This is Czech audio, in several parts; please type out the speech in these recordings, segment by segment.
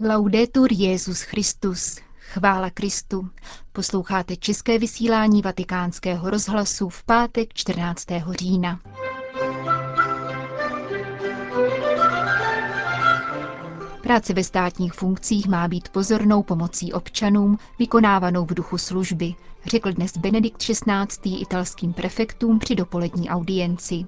Laudetur Jezus Christus. Chvála Kristu. Posloucháte české vysílání Vatikánského rozhlasu v pátek 14. října. Práce ve státních funkcích má být pozornou pomocí občanům, vykonávanou v duchu služby, řekl dnes Benedikt XVI. italským prefektům při dopolední audienci.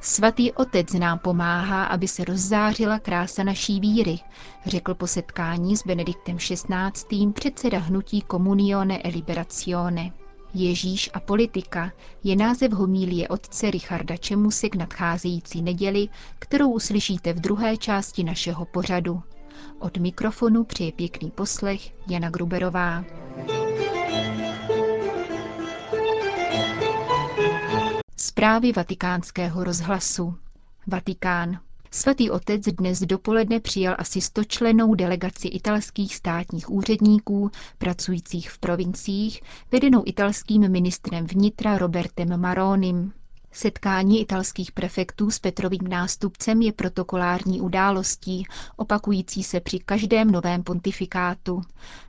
Svatý otec nám pomáhá, aby se rozzářila krása naší víry, řekl po setkání s Benediktem XVI. předseda hnutí Comunione e Liberazione. Ježíš a politika je název homílie otce Richarda Čemuse k nadcházející neděli, kterou uslyšíte v druhé části našeho pořadu. Od mikrofonu přeje pěkný poslech Jana Gruberová. Zprávy vatikánského rozhlasu. Vatikán. Svatý otec dnes dopoledne přijal asi stočlenou delegaci italských státních úředníků pracujících v provinciích, vedenou italským ministrem vnitra Robertem Maronim. Setkání italských prefektů s Petrovým nástupcem je protokolární událostí, opakující se při každém novém pontifikátu.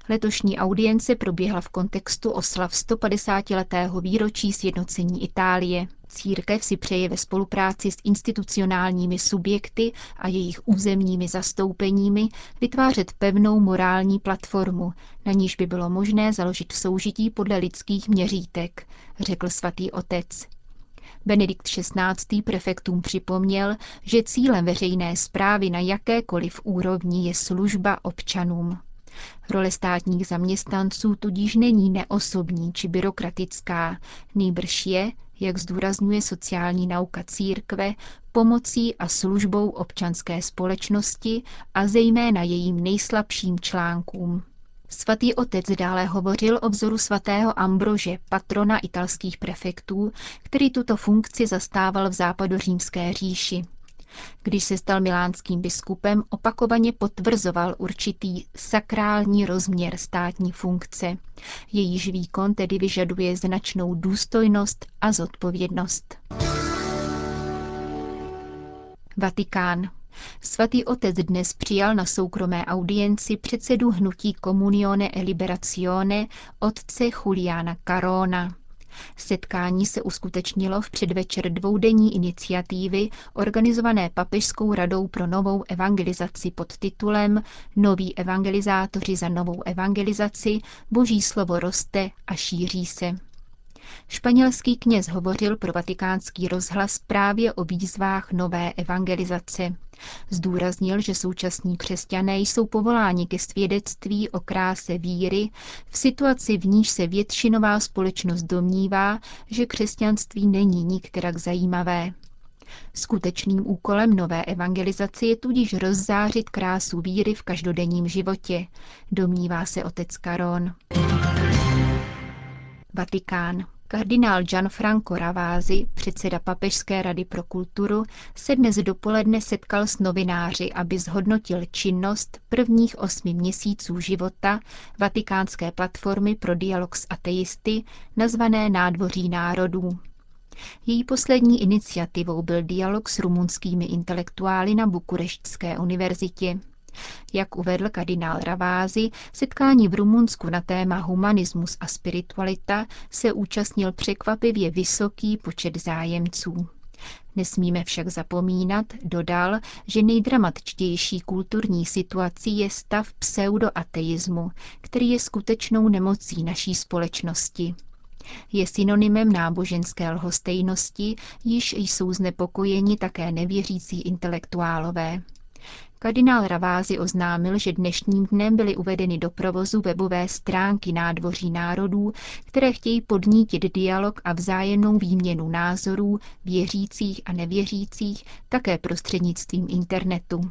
Letošní audience proběhla v kontextu oslav 150-letého výročí sjednocení Itálie. Církev si přeje ve spolupráci s institucionálními subjekty a jejich územními zastoupeními vytvářet pevnou morální platformu, na níž by bylo možné založit soužití podle lidských měřítek, řekl svatý otec. Benedikt XVI. prefektům připomněl, že cílem veřejné zprávy na jakékoliv úrovni je služba občanům. Role státních zaměstnanců tudíž není neosobní či byrokratická, nýbrž je, jak zdůrazňuje sociální nauka církve, pomocí a službou občanské společnosti a zejména jejím nejslabším článkům. Svatý otec dále hovořil o vzoru svatého Ambrože, patrona italských prefektů, který tuto funkci zastával v západořímské říši. Když se stal milánským biskupem, opakovaně potvrzoval určitý sakrální rozměr státní funkce. Jejíž výkon tedy vyžaduje značnou důstojnost a zodpovědnost. Vatikán. Svatý otec dnes přijal na soukromé audienci předsedu hnutí Comunione e Liberazione otce Juliana Carona. Setkání se uskutečnilo v předvečer dvoudenní iniciativy organizované Papežskou radou pro novou evangelizaci pod titulem Noví evangelizátoři za novou evangelizaci, Boží slovo roste a šíří se. Španělský kněz hovořil pro vatikánský rozhlas právě o výzvách nové evangelizace. Zdůraznil, že současní křesťané jsou povoláni ke svědectví o kráse víry v situaci, v níž se většinová společnost domnívá, že křesťanství není nikterak zajímavé. Skutečným úkolem nové evangelizace je tudíž rozzářit krásu víry v každodenním životě, domnívá se otec Karon. Vatikán. Kardinál Gianfranco Ravázi, předseda Papežské rady pro kulturu, se dnes dopoledne setkal s novináři, aby zhodnotil činnost prvních osmi měsíců života Vatikánské platformy pro dialog s ateisty, nazvané Nádvoří národů. Její poslední iniciativou byl dialog s rumunskými intelektuály na Bukureštské univerzitě. Jak uvedl kardinál Ravázy, setkání v Rumunsku na téma humanismus a spiritualita se účastnil překvapivě vysoký počet zájemců. Nesmíme však zapomínat, dodal, že nejdramatičtější kulturní situací je stav pseudoateismu, který je skutečnou nemocí naší společnosti. Je synonymem náboženské lhostejnosti, již jsou znepokojeni také nevěřící intelektuálové. Kardinál Ravázy oznámil, že dnešním dnem byly uvedeny do provozu webové stránky Nádvoří národů, které chtějí podnítit dialog a vzájemnou výměnu názorů věřících a nevěřících také prostřednictvím internetu.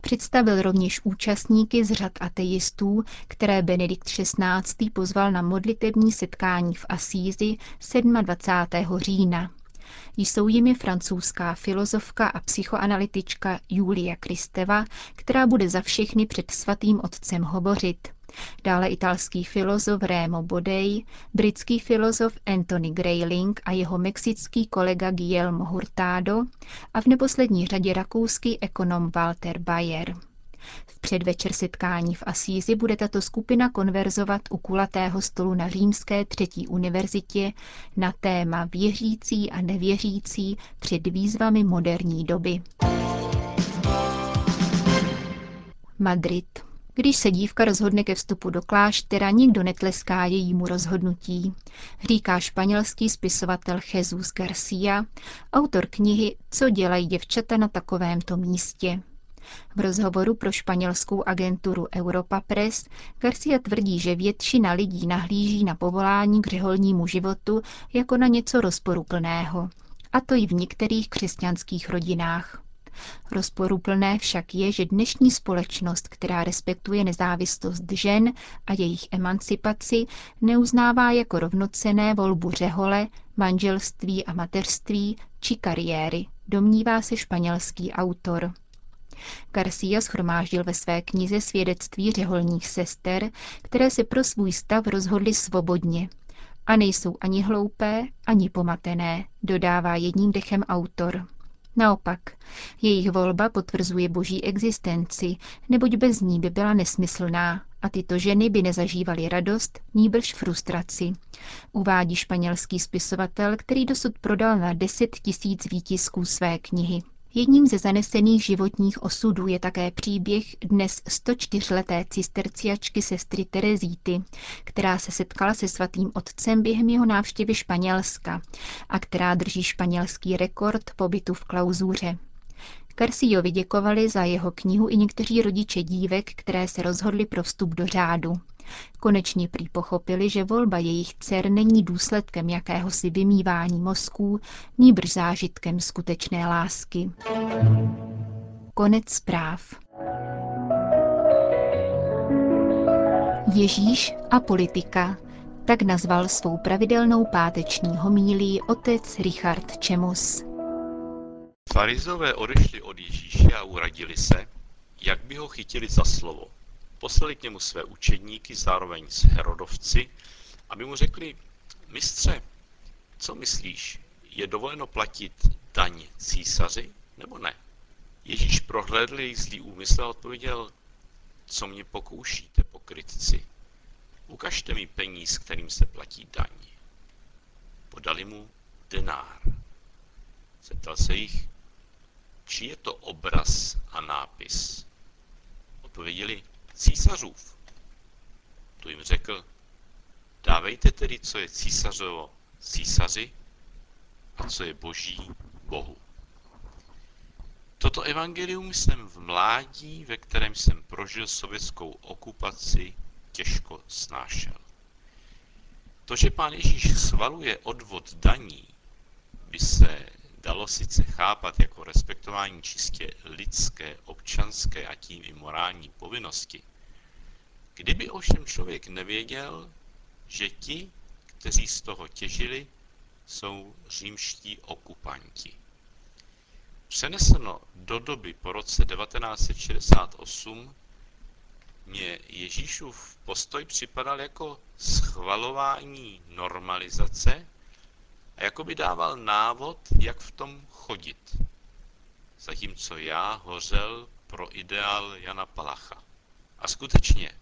Představil rovněž účastníky z řad ateistů, které Benedikt XVI. pozval na modlitební setkání v Asízi 27. října. Jsou jimi francouzská filozofka a psychoanalytička Julia Kristeva, která bude za všechny před svatým otcem hovořit. Dále italský filozof Rémo Bodej, britský filozof Anthony Grayling a jeho mexický kolega Guillermo Hurtado a v neposlední řadě rakouský ekonom Walter Bayer. V předvečer setkání v Asízi bude tato skupina konverzovat u kulatého stolu na Římské třetí univerzitě na téma věřící a nevěřící před výzvami moderní doby. Madrid. Když se dívka rozhodne ke vstupu do kláštera, nikdo netleská jejímu rozhodnutí, říká španělský spisovatel Jesus Garcia, autor knihy Co dělají děvčata na takovémto místě. V rozhovoru pro španělskou agenturu Europa Press Garcia tvrdí, že většina lidí nahlíží na povolání k řeholnímu životu jako na něco rozporuplného, a to i v některých křesťanských rodinách. Rozporuplné však je, že dnešní společnost, která respektuje nezávislost žen a jejich emancipaci, neuznává jako rovnocené volbu řehole, manželství a mateřství či kariéry, domnívá se španělský autor. Garcia schromáždil ve své knize svědectví řeholních sester, které se pro svůj stav rozhodly svobodně. A nejsou ani hloupé, ani pomatené, dodává jedním dechem autor. Naopak, jejich volba potvrzuje boží existenci, neboť bez ní by byla nesmyslná a tyto ženy by nezažívaly radost, níbrž frustraci. Uvádí španělský spisovatel, který dosud prodal na 10 tisíc výtisků své knihy. Jedním ze zanesených životních osudů je také příběh dnes 104-leté cisterciačky sestry Terezíty, která se setkala se svatým otcem během jeho návštěvy Španělska a která drží španělský rekord pobytu v klauzuře. Garciovi děkovali za jeho knihu i někteří rodiče dívek, které se rozhodli pro vstup do řádu. Konečně prý pochopili, že volba jejich dcer není důsledkem jakéhosi vymývání mozků, níbrž zážitkem skutečné lásky. Konec zpráv. Ježíš a politika. Tak nazval svou pravidelnou páteční homílí otec Richard Čemus. Farizové odešli od Ježíše a uradili se, jak by ho chytili za slovo. Poslali k němu své učedníky zároveň s Herodovci, aby mu řekli, mistře, co myslíš, je dovoleno platit daň císaři nebo ne? Ježíš prohlédl jejich zlý úmysl a odpověděl, co mě pokoušíte, pokrytci. Ukažte mi peníz, kterým se platí daň. Podali mu denár. Zeptal se jich, či je to obraz a nápis. Odpověděli, císařův. Tu jim řekl, dávejte tedy, co je císařovo císaři a co je boží Bohu. Toto evangelium jsem v mládí, ve kterém jsem prožil sovětskou okupaci, těžko snášel. To, že pán Ježíš schvaluje odvod daní, by se dalo sice chápat jako respektování čistě lidské, občanské a tím i morální povinnosti, kdyby ovšem člověk nevěděl, že ti, kteří z toho těžili, jsou římští okupanti. Přeneseno do doby po roce 1968 mě Ježíšův postoj připadal jako schvalování normalizace a jako by dával návod, jak v tom chodit. Zatímco já hořel pro ideál Jana Palacha. A skutečně,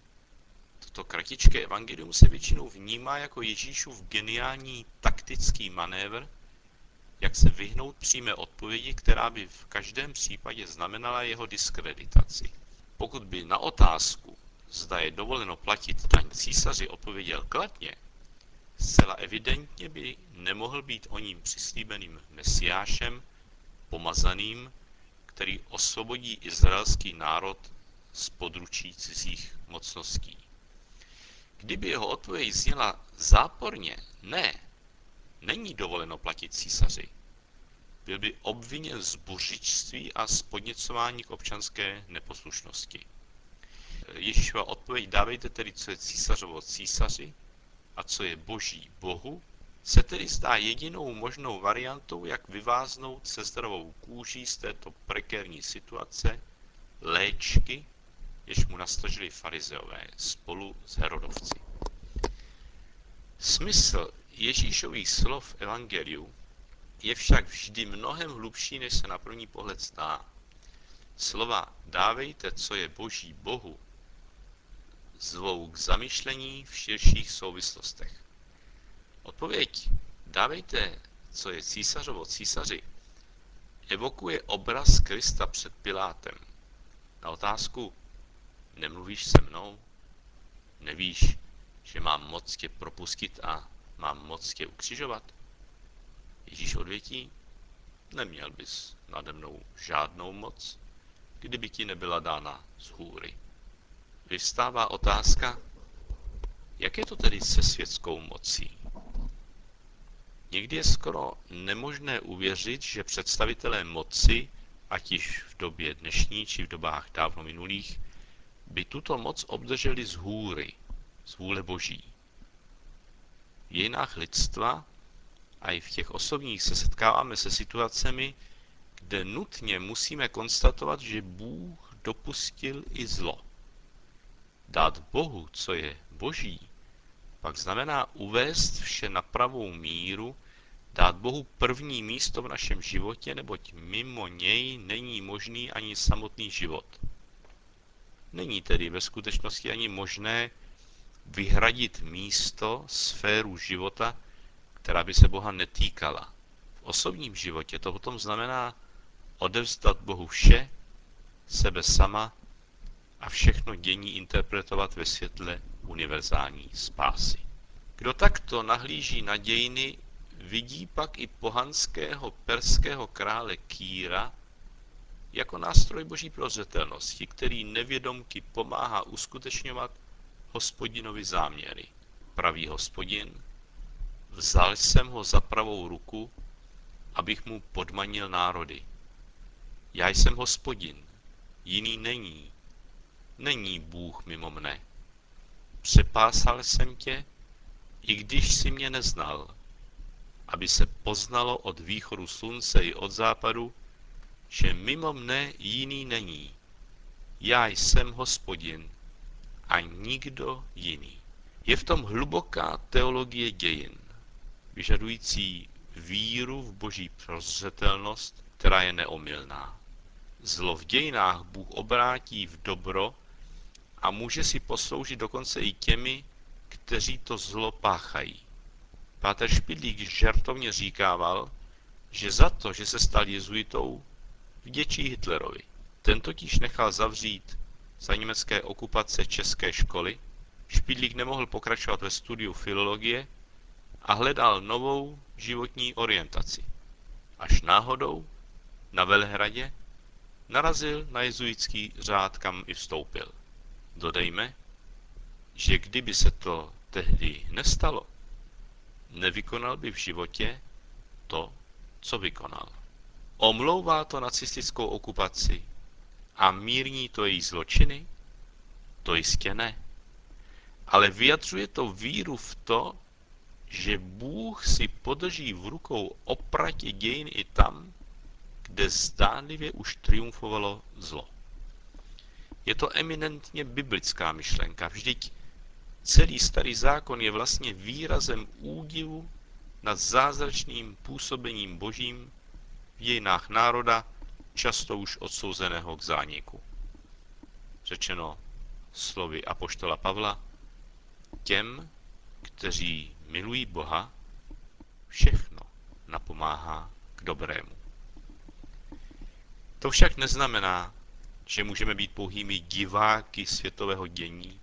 toto kratičké evangelium se většinou vnímá jako Ježíšův geniální taktický manévr, jak se vyhnout přímé odpovědi, která by v každém případě znamenala jeho diskreditaci. Pokud by na otázku, zda je dovoleno platit daň císaři, odpověděl kladně, Zcela evidentně by nemohl být o ním přislíbeným mesiášem, pomazaným, který osvobodí izraelský národ z područí cizích mocností. Kdyby jeho odpověď zněla záporně, ne, není dovoleno platit císaři, byl by obviněn z buřičství a z podněcování k občanské neposlušnosti. Ježíšova odpověď dávejte tedy, co je císařovo císaři a co je boží Bohu, se tedy stá jedinou možnou variantou, jak vyváznout se zdravou kůží z této prekérní situace léčky, jež mu nastažili farizeové spolu s Herodovci. Smysl Ježíšových slov Evangeliu je však vždy mnohem hlubší, než se na první pohled zdá. Slova dávejte, co je boží Bohu, zvou k zamyšlení v širších souvislostech. Odpověď dávejte, co je císařovo císaři, evokuje obraz Krista před Pilátem. Na otázku nemluvíš se mnou? Nevíš, že mám moc tě propustit a mám moc tě ukřižovat? Ježíš odvětí, neměl bys nade mnou žádnou moc, kdyby ti nebyla dána z hůry. Vyvstává otázka, jak je to tedy se světskou mocí? Někdy je skoro nemožné uvěřit, že představitelé moci, ať již v době dnešní či v dobách dávno minulých, by tuto moc obdrželi z hůry, z vůle boží. V dějinách lidstva a i v těch osobních se setkáváme se situacemi, kde nutně musíme konstatovat, že Bůh dopustil i zlo. Dát Bohu, co je boží, pak znamená uvést vše na pravou míru, dát Bohu první místo v našem životě, neboť mimo něj není možný ani samotný život. Není tedy ve skutečnosti ani možné vyhradit místo, sféru života, která by se Boha netýkala. V osobním životě to potom znamená odevzdat Bohu vše, sebe sama a všechno dění interpretovat ve světle univerzální spásy. Kdo takto nahlíží na dějiny, vidí pak i pohanského perského krále Kýra jako nástroj boží prozřetelnosti, který nevědomky pomáhá uskutečňovat hospodinovi záměry. Pravý hospodin, vzal jsem ho za pravou ruku, abych mu podmanil národy. Já jsem hospodin, jiný není, není Bůh mimo mne. Přepásal jsem tě, i když si mě neznal, aby se poznalo od východu slunce i od západu, že mimo mne jiný není. Já jsem hospodin a nikdo jiný. Je v tom hluboká teologie dějin, vyžadující víru v boží prozřetelnost, která je neomylná. Zlo v dějinách Bůh obrátí v dobro a může si posloužit dokonce i těmi, kteří to zlo páchají. Páter Špidlík žartovně říkával, že za to, že se stal jezuitou, vděčí Hitlerovi. Ten totiž nechal zavřít za německé okupace české školy, Špidlík nemohl pokračovat ve studiu filologie a hledal novou životní orientaci. Až náhodou na Velhradě narazil na jezuitský řád, kam i vstoupil. Dodejme, že kdyby se to tehdy nestalo, nevykonal by v životě to, co vykonal. Omlouvá to nacistickou okupaci a mírní to její zločiny? To jistě ne. Ale vyjadřuje to víru v to, že Bůh si podrží v rukou opratě dějin i tam, kde zdánlivě už triumfovalo zlo. Je to eminentně biblická myšlenka. Vždyť celý starý zákon je vlastně výrazem údivu nad zázračným působením božím v dějinách národa, často už odsouzeného k zániku. Řečeno slovy apoštola Pavla, těm, kteří milují Boha, všechno napomáhá k dobrému. To však neznamená, že můžeme být pouhými diváky světového dění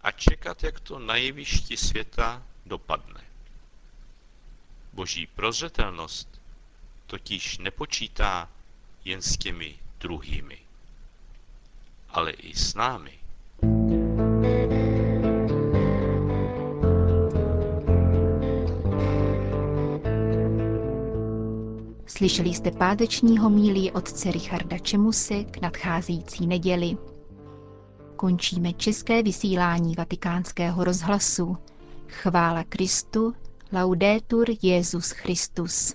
a čekat, jak to na jevišti světa dopadne. Boží prozřetelnost totiž nepočítá jen s těmi druhými, ale i s námi. Slyšeli jste páteční homílí otce Richarda Čemusy k nadcházející neděli. Končíme české vysílání vatikánského rozhlasu. Chvála Kristu, laudetur Jezus Christus.